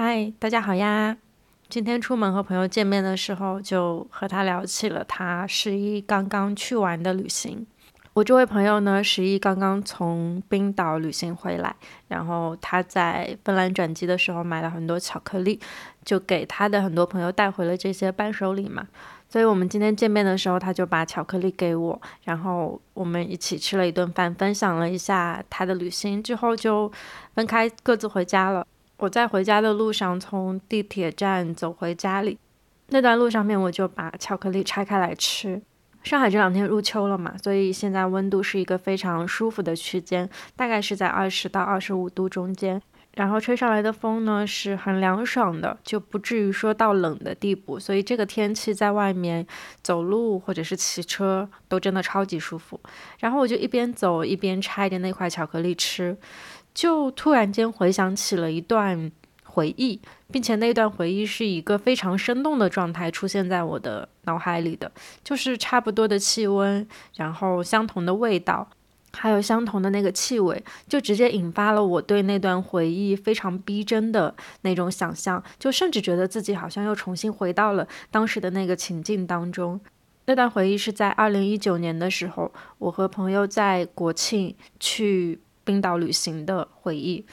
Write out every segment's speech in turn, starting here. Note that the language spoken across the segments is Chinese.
嗨，大家好呀！今天出门和朋友见面的时候，就和他聊起了他十一刚刚去完的旅行。我这位朋友呢，十一刚刚从冰岛旅行回来，然后他在芬兰转机的时候买了很多巧克力，就给他的很多朋友带回了这些伴手礼嘛。所以我们今天见面的时候，他就把巧克力给我，然后我们一起吃了一顿饭，分享了一下他的旅行，之后就分开各自回家了。我在回家的路上，从地铁站走回家里，那段路上面我就把巧克力拆开来吃。上海这两天入秋了嘛，所以现在温度是一个非常舒服的区间，大概是在二十到二十五度中间。然后吹上来的风呢是很凉爽的，就不至于说到冷的地步，所以这个天气在外面走路或者是骑车都真的超级舒服。然后我就一边走一边拆着那块巧克力吃，就突然间回想起了一段回忆，并且那段回忆是一个非常生动的状态出现在我的脑海里的，就是差不多的气温，然后相同的味道。还有相同的那个气味，就直接引发了我对那段回忆非常逼真的那种想象，就甚至觉得自己好像又重新回到了当时的那个情境当中。那段回忆是在二零一九年的时候，我和朋友在国庆去冰岛旅行的回忆。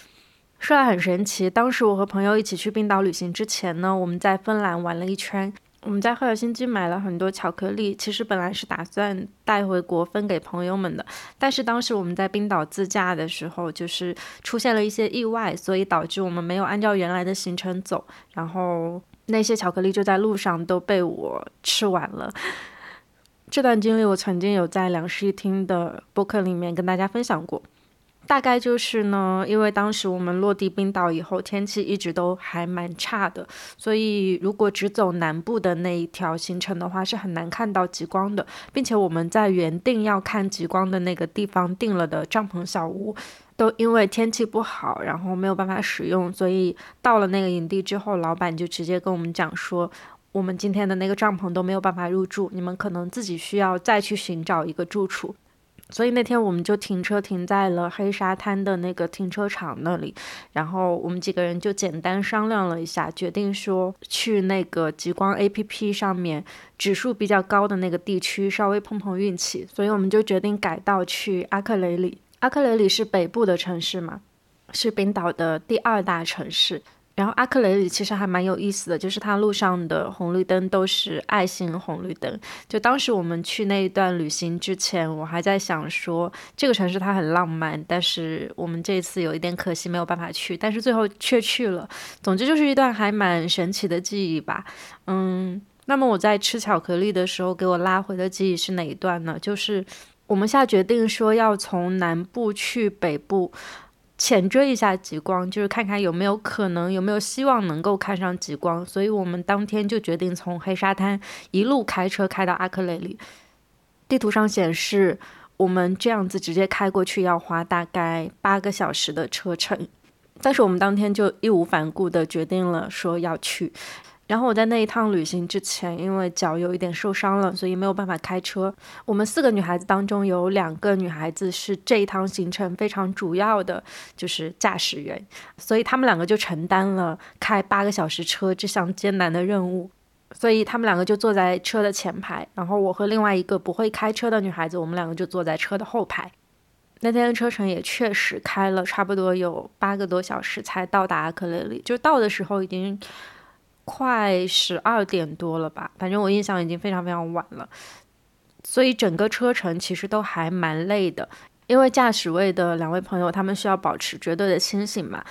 说来很神奇，当时我和朋友一起去冰岛旅行之前呢，我们在芬兰玩了一圈。我们在赫尔辛基买了很多巧克力，其实本来是打算带回国分给朋友们的，但是当时我们在冰岛自驾的时候，就是出现了一些意外，所以导致我们没有按照原来的行程走，然后那些巧克力就在路上都被我吃完了。这段经历我曾经有在两室一厅的播客里面跟大家分享过。大概就是呢，因为当时我们落地冰岛以后，天气一直都还蛮差的，所以如果只走南部的那一条行程的话，是很难看到极光的，并且我们在原定要看极光的那个地方订了的帐篷小屋，都因为天气不好，然后没有办法使用，所以到了那个营地之后，老板就直接跟我们讲说，我们今天的那个帐篷都没有办法入住，你们可能自己需要再去寻找一个住处。所以那天我们就停车停在了黑沙滩的那个停车场那里，然后我们几个人就简单商量了一下，决定说去那个极光 APP 上面指数比较高的那个地区稍微碰碰运气，所以我们就决定改道去阿克雷里。阿克雷里是北部的城市嘛，是冰岛的第二大城市。然后阿克雷里其实还蛮有意思的，就是它路上的红绿灯都是爱心红绿灯。就当时我们去那一段旅行之前，我还在想说这个城市它很浪漫，但是我们这次有一点可惜没有办法去，但是最后却去了。总之就是一段还蛮神奇的记忆吧。嗯，那么我在吃巧克力的时候给我拉回的记忆是哪一段呢？就是我们下决定说要从南部去北部。浅追一下极光，就是看看有没有可能，有没有希望能够看上极光。所以我们当天就决定从黑沙滩一路开车开到阿克雷里。地图上显示，我们这样子直接开过去要花大概八个小时的车程。但是我们当天就义无反顾的决定了说要去。然后我在那一趟旅行之前，因为脚有一点受伤了，所以没有办法开车。我们四个女孩子当中有两个女孩子是这一趟行程非常主要的，就是驾驶员，所以她们两个就承担了开八个小时车这项艰难的任务。所以她们两个就坐在车的前排，然后我和另外一个不会开车的女孩子，我们两个就坐在车的后排。那天的车程也确实开了差不多有八个多小时才到达阿克雷里，就到的时候已经。快十二点多了吧，反正我印象已经非常非常晚了，所以整个车程其实都还蛮累的。因为驾驶位的两位朋友他们需要保持绝对的清醒嘛，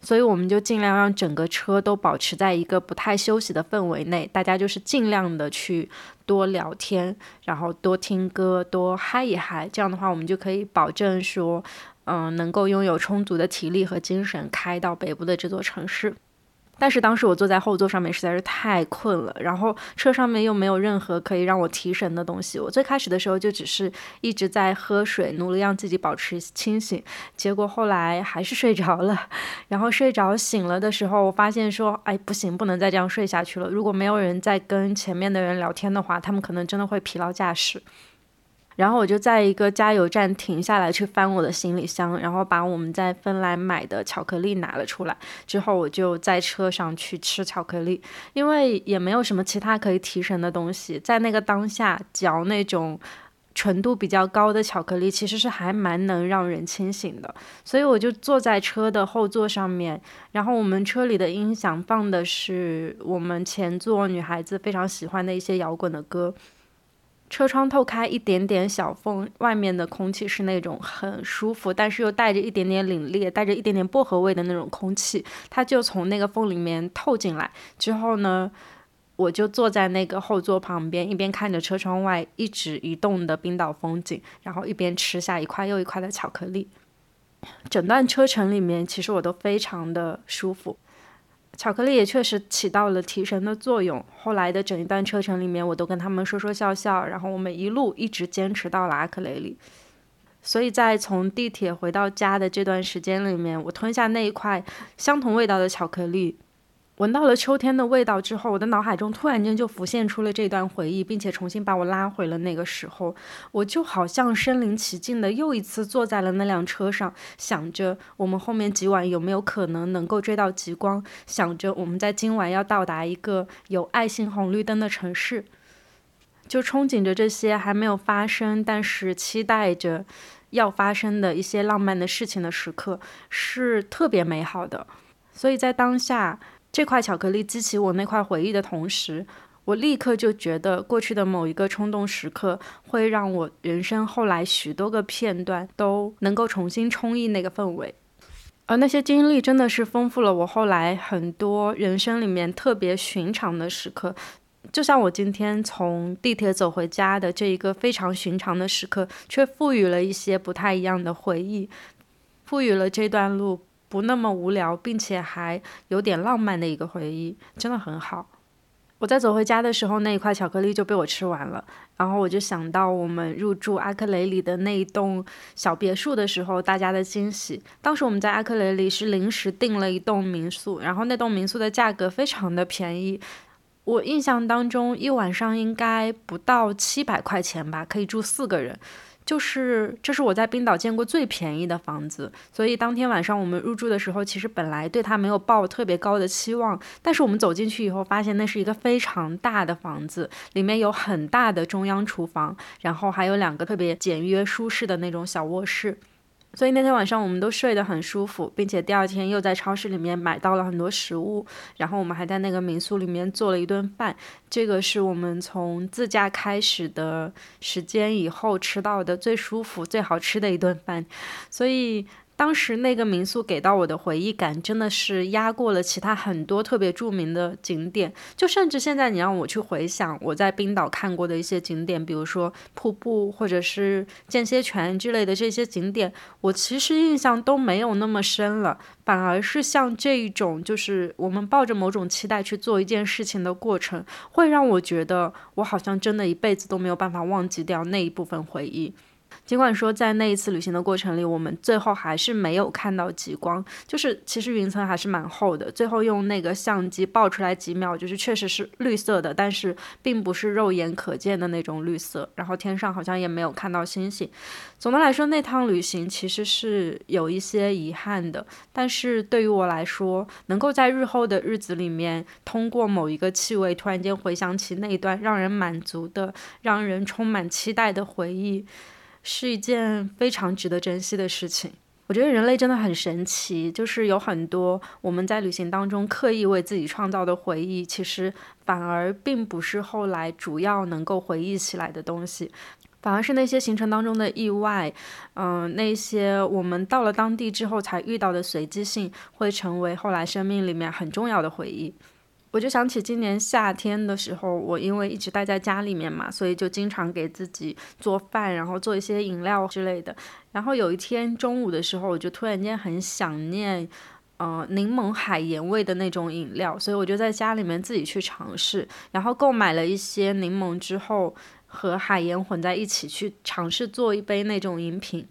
所以我们就尽量让整个车都保持在一个不太休息的氛围内，大家就是尽量的去多聊天，然后多听歌，多嗨一嗨。这样的话，我们就可以保证说，嗯，能够拥有充足的体力和精神开到北部的这座城市。但是当时我坐在后座上面实在是太困了，然后车上面又没有任何可以让我提神的东西。我最开始的时候就只是一直在喝水，努力让自己保持清醒。结果后来还是睡着了，然后睡着醒了的时候，我发现说，哎，不行，不能再这样睡下去了。如果没有人在跟前面的人聊天的话，他们可能真的会疲劳驾驶。然后我就在一个加油站停下来去翻我的行李箱，然后把我们在芬兰买的巧克力拿了出来。之后我就在车上去吃巧克力，因为也没有什么其他可以提神的东西，在那个当下嚼那种。纯度比较高的巧克力其实是还蛮能让人清醒的，所以我就坐在车的后座上面，然后我们车里的音响放的是我们前座女孩子非常喜欢的一些摇滚的歌，车窗透开一点点小缝，外面的空气是那种很舒服，但是又带着一点点凛冽，带着一点点薄荷味的那种空气，它就从那个缝里面透进来之后呢。我就坐在那个后座旁边，一边看着车窗外一直移动的冰岛风景，然后一边吃下一块又一块的巧克力。整段车程里面，其实我都非常的舒服，巧克力也确实起到了提神的作用。后来的整一段车程里面，我都跟他们说说笑笑，然后我们一路一直坚持到了阿克雷里。所以在从地铁回到家的这段时间里面，我吞下那一块相同味道的巧克力。闻到了秋天的味道之后，我的脑海中突然间就浮现出了这段回忆，并且重新把我拉回了那个时候。我就好像身临其境的又一次坐在了那辆车上，想着我们后面几晚有没有可能能够追到极光，想着我们在今晚要到达一个有爱心红绿灯的城市，就憧憬着这些还没有发生，但是期待着要发生的一些浪漫的事情的时刻，是特别美好的。所以在当下。这块巧克力激起我那块回忆的同时，我立刻就觉得过去的某一个冲动时刻会让我人生后来许多个片段都能够重新充溢那个氛围，而那些经历真的是丰富了我后来很多人生里面特别寻常的时刻，就像我今天从地铁走回家的这一个非常寻常的时刻，却赋予了一些不太一样的回忆，赋予了这段路。不那么无聊，并且还有点浪漫的一个回忆，真的很好。我在走回家的时候，那一块巧克力就被我吃完了，然后我就想到我们入住阿克雷里的那一栋小别墅的时候，大家的惊喜。当时我们在阿克雷里是临时订了一栋民宿，然后那栋民宿的价格非常的便宜，我印象当中一晚上应该不到七百块钱吧，可以住四个人。就是这是我在冰岛见过最便宜的房子，所以当天晚上我们入住的时候，其实本来对它没有抱特别高的期望，但是我们走进去以后，发现那是一个非常大的房子，里面有很大的中央厨房，然后还有两个特别简约舒适的那种小卧室。所以那天晚上我们都睡得很舒服，并且第二天又在超市里面买到了很多食物，然后我们还在那个民宿里面做了一顿饭。这个是我们从自驾开始的时间以后吃到的最舒服、最好吃的一顿饭，所以。当时那个民宿给到我的回忆感真的是压过了其他很多特别著名的景点，就甚至现在你让我去回想我在冰岛看过的一些景点，比如说瀑布或者是间歇泉之类的这些景点，我其实印象都没有那么深了，反而是像这一种，就是我们抱着某种期待去做一件事情的过程，会让我觉得我好像真的一辈子都没有办法忘记掉那一部分回忆。尽管说在那一次旅行的过程里，我们最后还是没有看到极光，就是其实云层还是蛮厚的。最后用那个相机爆出来几秒，就是确实是绿色的，但是并不是肉眼可见的那种绿色。然后天上好像也没有看到星星。总的来说，那趟旅行其实是有一些遗憾的。但是对于我来说，能够在日后的日子里面，通过某一个气味，突然间回想起那一段让人满足的、让人充满期待的回忆。是一件非常值得珍惜的事情。我觉得人类真的很神奇，就是有很多我们在旅行当中刻意为自己创造的回忆，其实反而并不是后来主要能够回忆起来的东西，反而是那些行程当中的意外，嗯，那些我们到了当地之后才遇到的随机性，会成为后来生命里面很重要的回忆。我就想起今年夏天的时候，我因为一直待在家里面嘛，所以就经常给自己做饭，然后做一些饮料之类的。然后有一天中午的时候，我就突然间很想念，呃，柠檬海盐味的那种饮料，所以我就在家里面自己去尝试，然后购买了一些柠檬之后，和海盐混在一起去尝试做一杯那种饮品。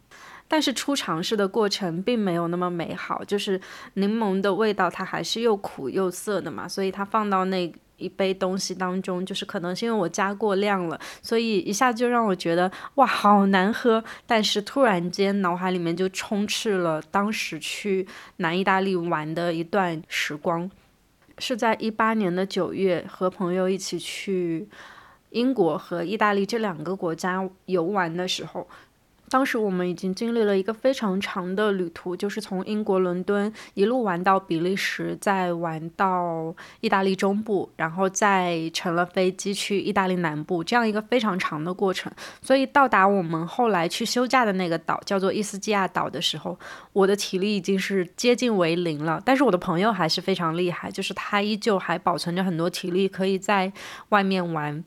但是初尝试的过程并没有那么美好，就是柠檬的味道它还是又苦又涩的嘛，所以它放到那一杯东西当中，就是可能是因为我加过量了，所以一下就让我觉得哇，好难喝。但是突然间脑海里面就充斥了当时去南意大利玩的一段时光，是在一八年的九月，和朋友一起去英国和意大利这两个国家游玩的时候。当时我们已经经历了一个非常长的旅途，就是从英国伦敦一路玩到比利时，再玩到意大利中部，然后再乘了飞机去意大利南部，这样一个非常长的过程。所以到达我们后来去休假的那个岛，叫做伊斯基亚岛的时候，我的体力已经是接近为零了。但是我的朋友还是非常厉害，就是他依旧还保存着很多体力，可以在外面玩。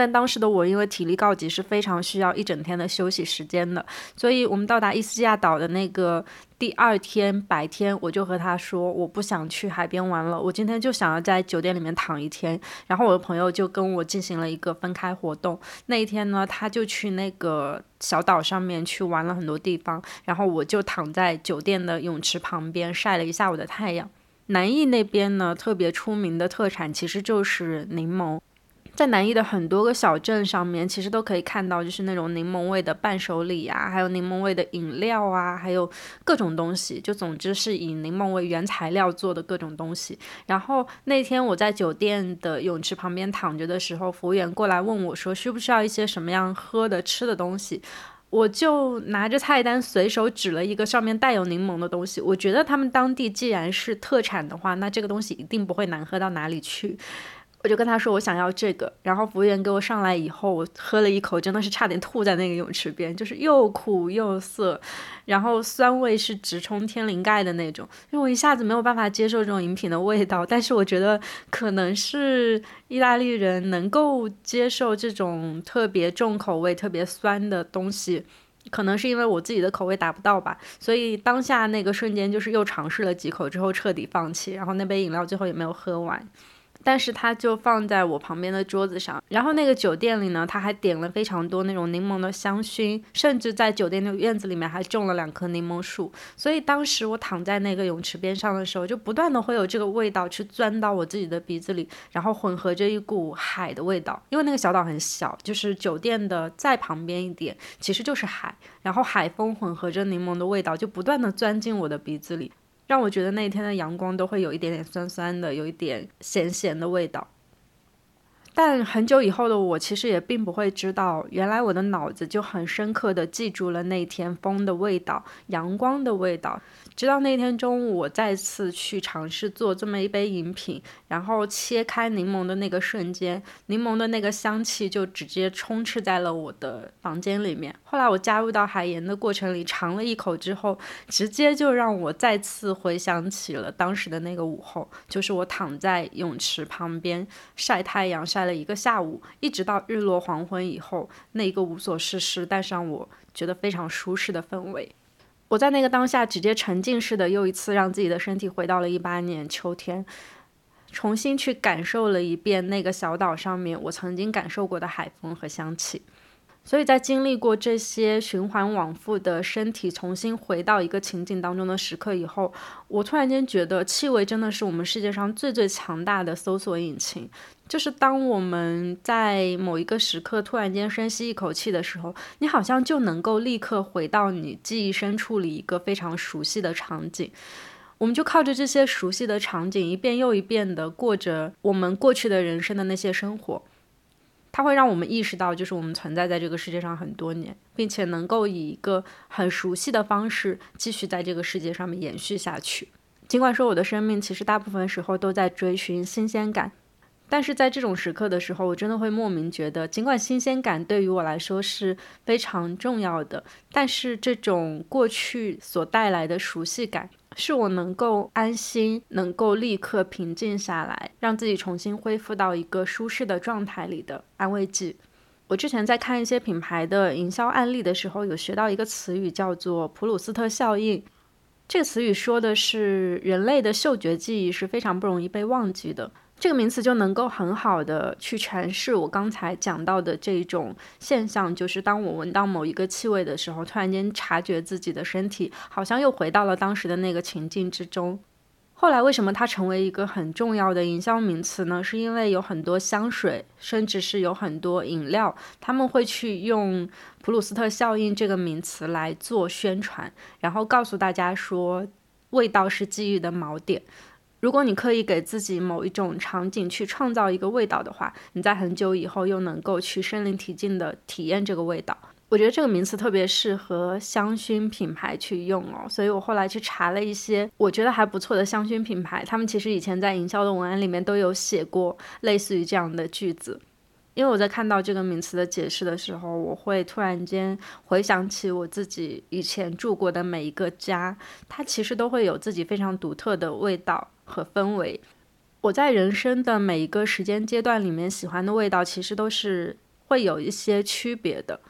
但当时的我因为体力告急，是非常需要一整天的休息时间的。所以，我们到达伊斯基亚岛的那个第二天白天，我就和他说，我不想去海边玩了，我今天就想要在酒店里面躺一天。然后我的朋友就跟我进行了一个分开活动。那一天呢，他就去那个小岛上面去玩了很多地方，然后我就躺在酒店的泳池旁边晒了一下午的太阳。南艺那边呢，特别出名的特产其实就是柠檬。在南艺的很多个小镇上面，其实都可以看到，就是那种柠檬味的伴手礼啊，还有柠檬味的饮料啊，还有各种东西，就总之是以柠檬为原材料做的各种东西。然后那天我在酒店的泳池旁边躺着的时候，服务员过来问我说，需不需要一些什么样喝的、吃的东西？我就拿着菜单随手指了一个上面带有柠檬的东西。我觉得他们当地既然是特产的话，那这个东西一定不会难喝到哪里去。我就跟他说我想要这个，然后服务员给我上来以后，我喝了一口，真的是差点吐在那个泳池边，就是又苦又涩，然后酸味是直冲天灵盖的那种，因为我一下子没有办法接受这种饮品的味道，但是我觉得可能是意大利人能够接受这种特别重口味、特别酸的东西，可能是因为我自己的口味达不到吧，所以当下那个瞬间就是又尝试了几口之后彻底放弃，然后那杯饮料最后也没有喝完。但是它就放在我旁边的桌子上，然后那个酒店里呢，他还点了非常多那种柠檬的香薰，甚至在酒店的院子里面还种了两棵柠檬树。所以当时我躺在那个泳池边上的时候，就不断的会有这个味道去钻到我自己的鼻子里，然后混合着一股海的味道，因为那个小岛很小，就是酒店的再旁边一点其实就是海，然后海风混合着柠檬的味道就不断的钻进我的鼻子里。让我觉得那一天的阳光都会有一点点酸酸的，有一点咸咸的味道。但很久以后的我，其实也并不会知道，原来我的脑子就很深刻的记住了那天风的味道、阳光的味道。直到那天中午，我再次去尝试做这么一杯饮品，然后切开柠檬的那个瞬间，柠檬的那个香气就直接充斥在了我的房间里面。后来我加入到海盐的过程里，尝了一口之后，直接就让我再次回想起了当时的那个午后，就是我躺在泳池旁边晒太阳，晒了一个下午，一直到日落黄昏以后，那一个无所事事，但是让我觉得非常舒适的氛围。我在那个当下直接沉浸式的又一次让自己的身体回到了一八年秋天，重新去感受了一遍那个小岛上面我曾经感受过的海风和香气。所以在经历过这些循环往复的身体重新回到一个情景当中的时刻以后，我突然间觉得气味真的是我们世界上最最强大的搜索引擎。就是当我们在某一个时刻突然间深吸一口气的时候，你好像就能够立刻回到你记忆深处里一个非常熟悉的场景。我们就靠着这些熟悉的场景，一遍又一遍地过着我们过去的人生的那些生活。它会让我们意识到，就是我们存在在这个世界上很多年，并且能够以一个很熟悉的方式继续在这个世界上面延续下去。尽管说我的生命其实大部分时候都在追寻新鲜感。但是在这种时刻的时候，我真的会莫名觉得，尽管新鲜感对于我来说是非常重要的，但是这种过去所带来的熟悉感，是我能够安心、能够立刻平静下来，让自己重新恢复到一个舒适的状态里的安慰剂。我之前在看一些品牌的营销案例的时候，有学到一个词语，叫做普鲁斯特效应。这个词语说的是人类的嗅觉记忆是非常不容易被忘记的。这个名词就能够很好的去诠释我刚才讲到的这种现象，就是当我闻到某一个气味的时候，突然间察觉自己的身体好像又回到了当时的那个情境之中。后来为什么它成为一个很重要的营销名词呢？是因为有很多香水，甚至是有很多饮料，他们会去用普鲁斯特效应这个名词来做宣传，然后告诉大家说，味道是记忆的锚点。如果你可以给自己某一种场景去创造一个味道的话，你在很久以后又能够去身临其境的体验这个味道。我觉得这个名词特别适合香薰品牌去用哦，所以我后来去查了一些我觉得还不错的香薰品牌，他们其实以前在营销的文案里面都有写过类似于这样的句子。因为我在看到这个名词的解释的时候，我会突然间回想起我自己以前住过的每一个家，它其实都会有自己非常独特的味道和氛围。我在人生的每一个时间阶段里面喜欢的味道，其实都是会有一些区别的。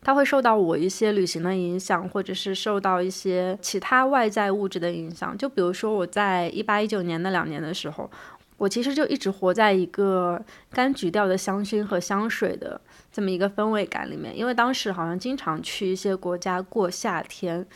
它会受到我一些旅行的影响，或者是受到一些其他外在物质的影响。就比如说我在一八一九年那两年的时候，我其实就一直活在一个柑橘调的香薰和香水的这么一个氛围感里面。因为当时好像经常去一些国家过夏天，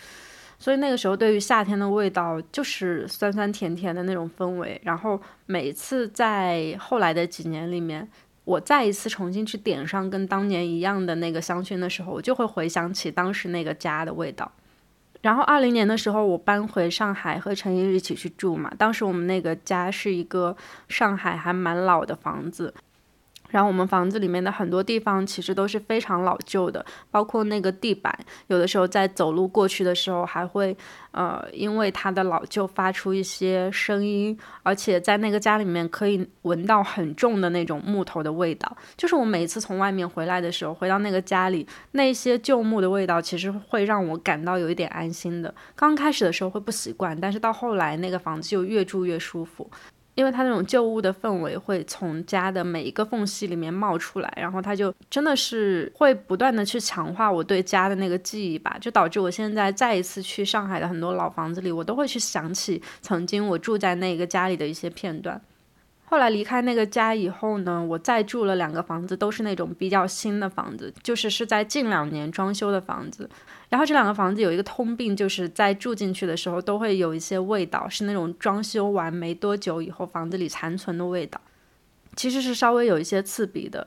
所以那个时候对于夏天的味道就是酸酸甜甜的那种氛围。然后每次在后来的几年里面。我再一次重新去点上跟当年一样的那个香薰的时候，我就会回想起当时那个家的味道。然后二零年的时候，我搬回上海和陈怡一起去住嘛。当时我们那个家是一个上海还蛮老的房子。然后我们房子里面的很多地方其实都是非常老旧的，包括那个地板，有的时候在走路过去的时候还会，呃，因为它的老旧发出一些声音，而且在那个家里面可以闻到很重的那种木头的味道。就是我每一次从外面回来的时候，回到那个家里，那些旧木的味道其实会让我感到有一点安心的。刚开始的时候会不习惯，但是到后来那个房子就越住越舒服。因为它那种旧物的氛围会从家的每一个缝隙里面冒出来，然后它就真的是会不断的去强化我对家的那个记忆吧，就导致我现在再一次去上海的很多老房子里，我都会去想起曾经我住在那个家里的一些片段。后来离开那个家以后呢，我再住了两个房子，都是那种比较新的房子，就是是在近两年装修的房子。然后这两个房子有一个通病，就是在住进去的时候都会有一些味道，是那种装修完没多久以后房子里残存的味道，其实是稍微有一些刺鼻的，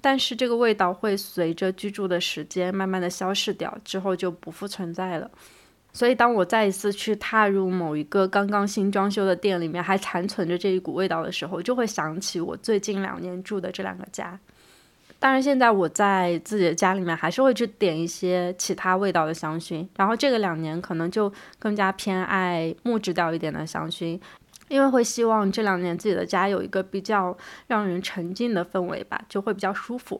但是这个味道会随着居住的时间慢慢的消逝掉，之后就不复存在了。所以，当我再一次去踏入某一个刚刚新装修的店里面，还残存着这一股味道的时候，就会想起我最近两年住的这两个家。当然，现在我在自己的家里面还是会去点一些其他味道的香薰。然后这个两年可能就更加偏爱木质调一点的香薰，因为会希望这两年自己的家有一个比较让人沉浸的氛围吧，就会比较舒服。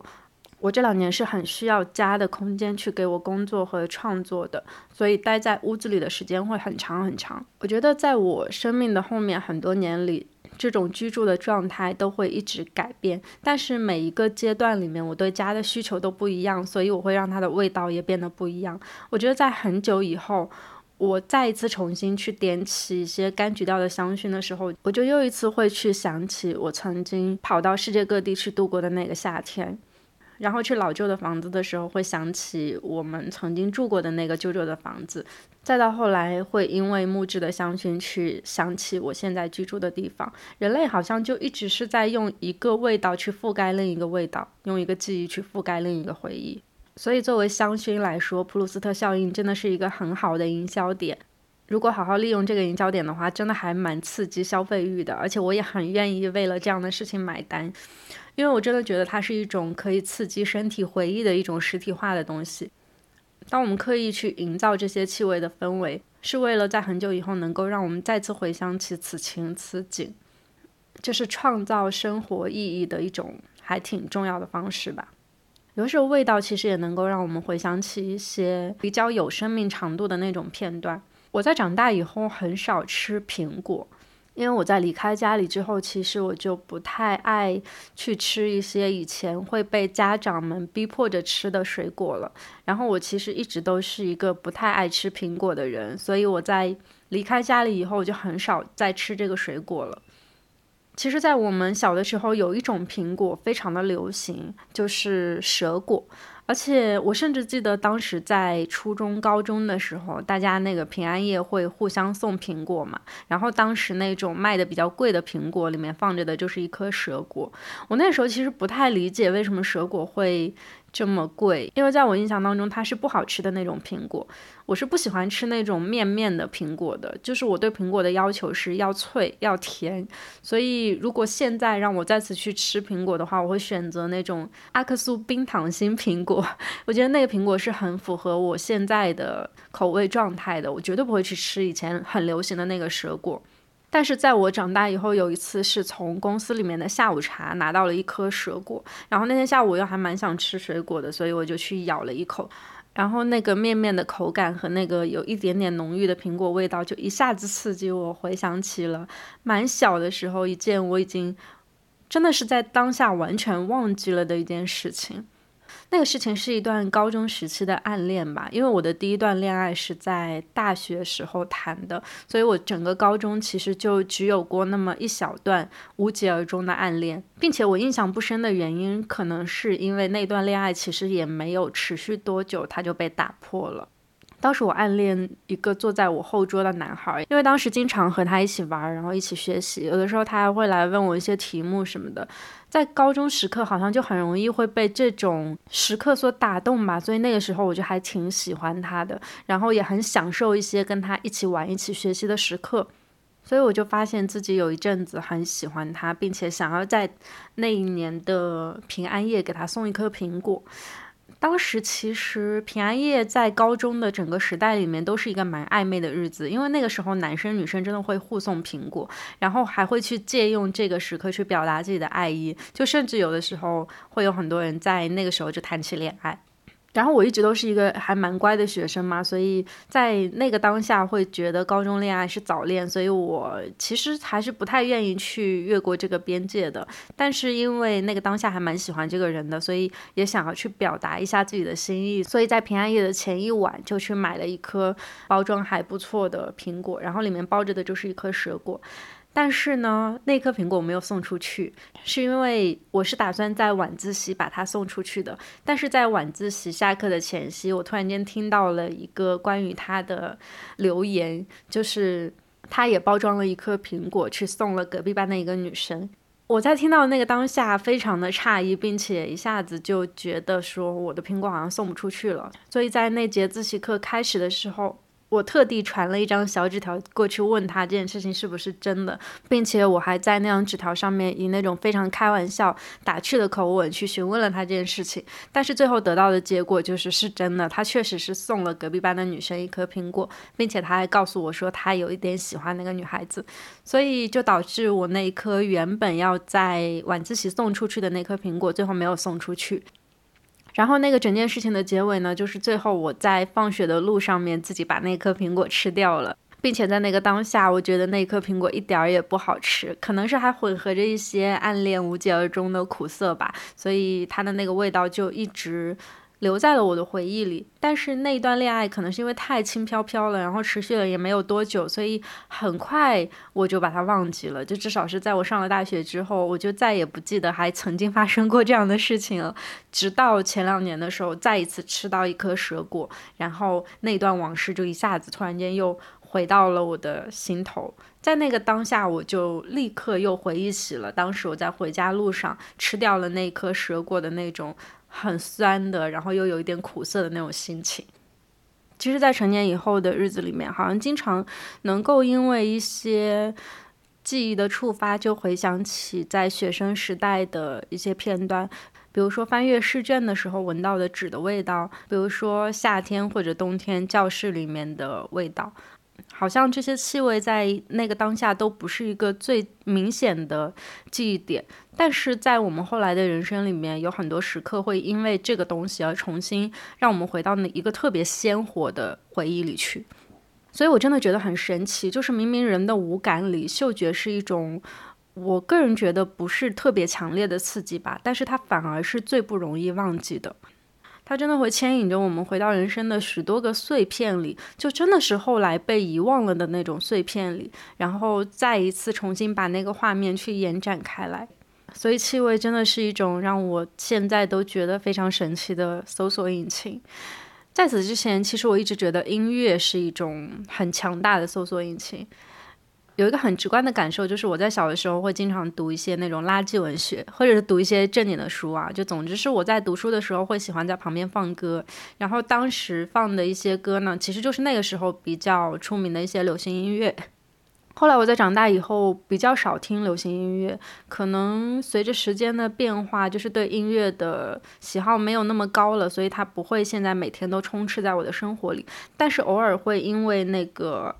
我这两年是很需要家的空间去给我工作和创作的，所以待在屋子里的时间会很长很长。我觉得在我生命的后面很多年里，这种居住的状态都会一直改变。但是每一个阶段里面，我对家的需求都不一样，所以我会让它的味道也变得不一样。我觉得在很久以后，我再一次重新去点起一些柑橘调的香薰的时候，我就又一次会去想起我曾经跑到世界各地去度过的那个夏天。然后去老旧的房子的时候，会想起我们曾经住过的那个旧旧的房子，再到后来会因为木质的香薰去想起我现在居住的地方。人类好像就一直是在用一个味道去覆盖另一个味道，用一个记忆去覆盖另一个回忆。所以作为香薰来说，普鲁斯特效应真的是一个很好的营销点。如果好好利用这个营销点的话，真的还蛮刺激消费欲的。而且我也很愿意为了这样的事情买单。因为我真的觉得它是一种可以刺激身体回忆的一种实体化的东西。当我们刻意去营造这些气味的氛围，是为了在很久以后能够让我们再次回想起此情此景，这是创造生活意义的一种还挺重要的方式吧。有时候味道其实也能够让我们回想起一些比较有生命长度的那种片段。我在长大以后很少吃苹果。因为我在离开家里之后，其实我就不太爱去吃一些以前会被家长们逼迫着吃的水果了。然后我其实一直都是一个不太爱吃苹果的人，所以我在离开家里以后，我就很少再吃这个水果了。其实，在我们小的时候，有一种苹果非常的流行，就是蛇果。而且我甚至记得当时在初中、高中的时候，大家那个平安夜会互相送苹果嘛。然后当时那种卖的比较贵的苹果里面放着的就是一颗蛇果。我那时候其实不太理解为什么蛇果会。这么贵，因为在我印象当中，它是不好吃的那种苹果。我是不喜欢吃那种面面的苹果的，就是我对苹果的要求是要脆要甜。所以如果现在让我再次去吃苹果的话，我会选择那种阿克苏冰糖心苹果。我觉得那个苹果是很符合我现在的口味状态的，我绝对不会去吃以前很流行的那个蛇果。但是在我长大以后，有一次是从公司里面的下午茶拿到了一颗蛇果，然后那天下午我又还蛮想吃水果的，所以我就去咬了一口，然后那个面面的口感和那个有一点点浓郁的苹果味道，就一下子刺激我回想起了蛮小的时候一件我已经真的是在当下完全忘记了的一件事情。那个事情是一段高中时期的暗恋吧，因为我的第一段恋爱是在大学时候谈的，所以我整个高中其实就只有过那么一小段无疾而终的暗恋，并且我印象不深的原因，可能是因为那段恋爱其实也没有持续多久，它就被打破了。当时我暗恋一个坐在我后桌的男孩，因为当时经常和他一起玩，然后一起学习，有的时候他还会来问我一些题目什么的。在高中时刻，好像就很容易会被这种时刻所打动吧，所以那个时候我就还挺喜欢他的，然后也很享受一些跟他一起玩、一起学习的时刻，所以我就发现自己有一阵子很喜欢他，并且想要在那一年的平安夜给他送一颗苹果。当时其实平安夜在高中的整个时代里面都是一个蛮暧昧的日子，因为那个时候男生女生真的会互送苹果，然后还会去借用这个时刻去表达自己的爱意，就甚至有的时候会有很多人在那个时候就谈起恋爱。然后我一直都是一个还蛮乖的学生嘛，所以在那个当下会觉得高中恋爱是早恋，所以我其实还是不太愿意去越过这个边界的。但是因为那个当下还蛮喜欢这个人的，所以也想要去表达一下自己的心意，所以在平安夜的前一晚就去买了一颗包装还不错的苹果，然后里面包着的就是一颗蛇果。但是呢，那颗苹果我没有送出去，是因为我是打算在晚自习把它送出去的。但是在晚自习下课的前夕，我突然间听到了一个关于他的留言，就是他也包装了一颗苹果去送了隔壁班的一个女生。我在听到那个当下非常的诧异，并且一下子就觉得说我的苹果好像送不出去了。所以在那节自习课开始的时候。我特地传了一张小纸条过去问他这件事情是不是真的，并且我还在那张纸条上面以那种非常开玩笑、打趣的口吻去询问了他这件事情。但是最后得到的结果就是是真的，他确实是送了隔壁班的女生一颗苹果，并且他还告诉我说他有一点喜欢那个女孩子，所以就导致我那一颗原本要在晚自习送出去的那颗苹果最后没有送出去。然后那个整件事情的结尾呢，就是最后我在放学的路上面自己把那颗苹果吃掉了，并且在那个当下，我觉得那颗苹果一点儿也不好吃，可能是还混合着一些暗恋无疾而终的苦涩吧，所以它的那个味道就一直。留在了我的回忆里，但是那一段恋爱可能是因为太轻飘飘了，然后持续了也没有多久，所以很快我就把它忘记了。就至少是在我上了大学之后，我就再也不记得还曾经发生过这样的事情了。直到前两年的时候，再一次吃到一颗蛇果，然后那段往事就一下子突然间又回到了我的心头。在那个当下，我就立刻又回忆起了当时我在回家路上吃掉了那颗蛇果的那种。很酸的，然后又有一点苦涩的那种心情。其实，在成年以后的日子里面，好像经常能够因为一些记忆的触发，就回想起在学生时代的一些片段。比如说，翻阅试卷的时候闻到的纸的味道；比如说，夏天或者冬天教室里面的味道。好像这些气味在那个当下都不是一个最明显的记忆点，但是在我们后来的人生里面，有很多时刻会因为这个东西而重新让我们回到那一个特别鲜活的回忆里去。所以我真的觉得很神奇，就是明明人的五感里，嗅觉是一种，我个人觉得不是特别强烈的刺激吧，但是它反而是最不容易忘记的。它真的会牵引着我们回到人生的许多个碎片里，就真的是后来被遗忘了的那种碎片里，然后再一次重新把那个画面去延展开来。所以气味真的是一种让我现在都觉得非常神奇的搜索引擎。在此之前，其实我一直觉得音乐是一种很强大的搜索引擎。有一个很直观的感受，就是我在小的时候会经常读一些那种垃圾文学，或者是读一些正经的书啊。就总之是我在读书的时候会喜欢在旁边放歌，然后当时放的一些歌呢，其实就是那个时候比较出名的一些流行音乐。后来我在长大以后比较少听流行音乐，可能随着时间的变化，就是对音乐的喜好没有那么高了，所以它不会现在每天都充斥在我的生活里。但是偶尔会因为那个。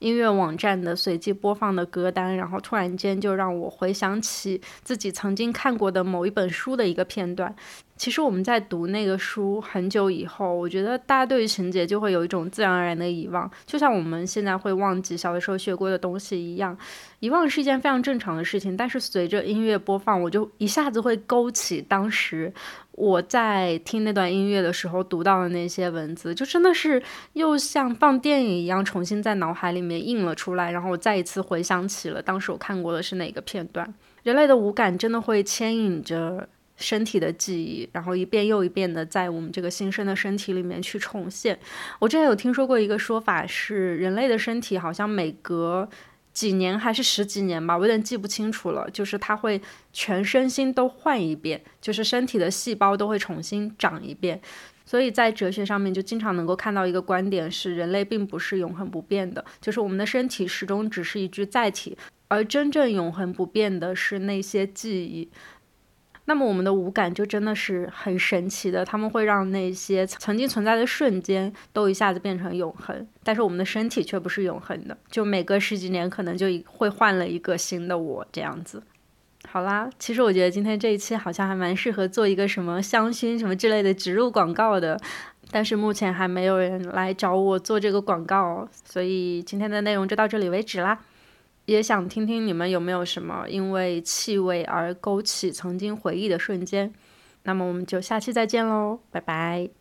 音乐网站的随机播放的歌单，然后突然间就让我回想起自己曾经看过的某一本书的一个片段。其实我们在读那个书很久以后，我觉得大家对于情节就会有一种自然而然的遗忘，就像我们现在会忘记小的时候学过的东西一样。遗忘是一件非常正常的事情，但是随着音乐播放，我就一下子会勾起当时我在听那段音乐的时候读到的那些文字，就真的是又像放电影一样，重新在脑海里面映了出来，然后我再一次回想起了当时我看过的是哪个片段。人类的五感真的会牵引着。身体的记忆，然后一遍又一遍的在我们这个新生的身体里面去重现。我之前有听说过一个说法，是人类的身体好像每隔几年还是十几年吧，我有点记不清楚了。就是它会全身心都换一遍，就是身体的细胞都会重新长一遍。所以在哲学上面就经常能够看到一个观点是，人类并不是永恒不变的，就是我们的身体始终只是一具载体，而真正永恒不变的是那些记忆。那么我们的五感就真的是很神奇的，他们会让那些曾经存在的瞬间都一下子变成永恒，但是我们的身体却不是永恒的，就每隔十几年可能就会换了一个新的我这样子。好啦，其实我觉得今天这一期好像还蛮适合做一个什么香薰什么之类的植入广告的，但是目前还没有人来找我做这个广告，所以今天的内容就到这里为止啦。也想听听你们有没有什么因为气味而勾起曾经回忆的瞬间。那么我们就下期再见喽，拜拜。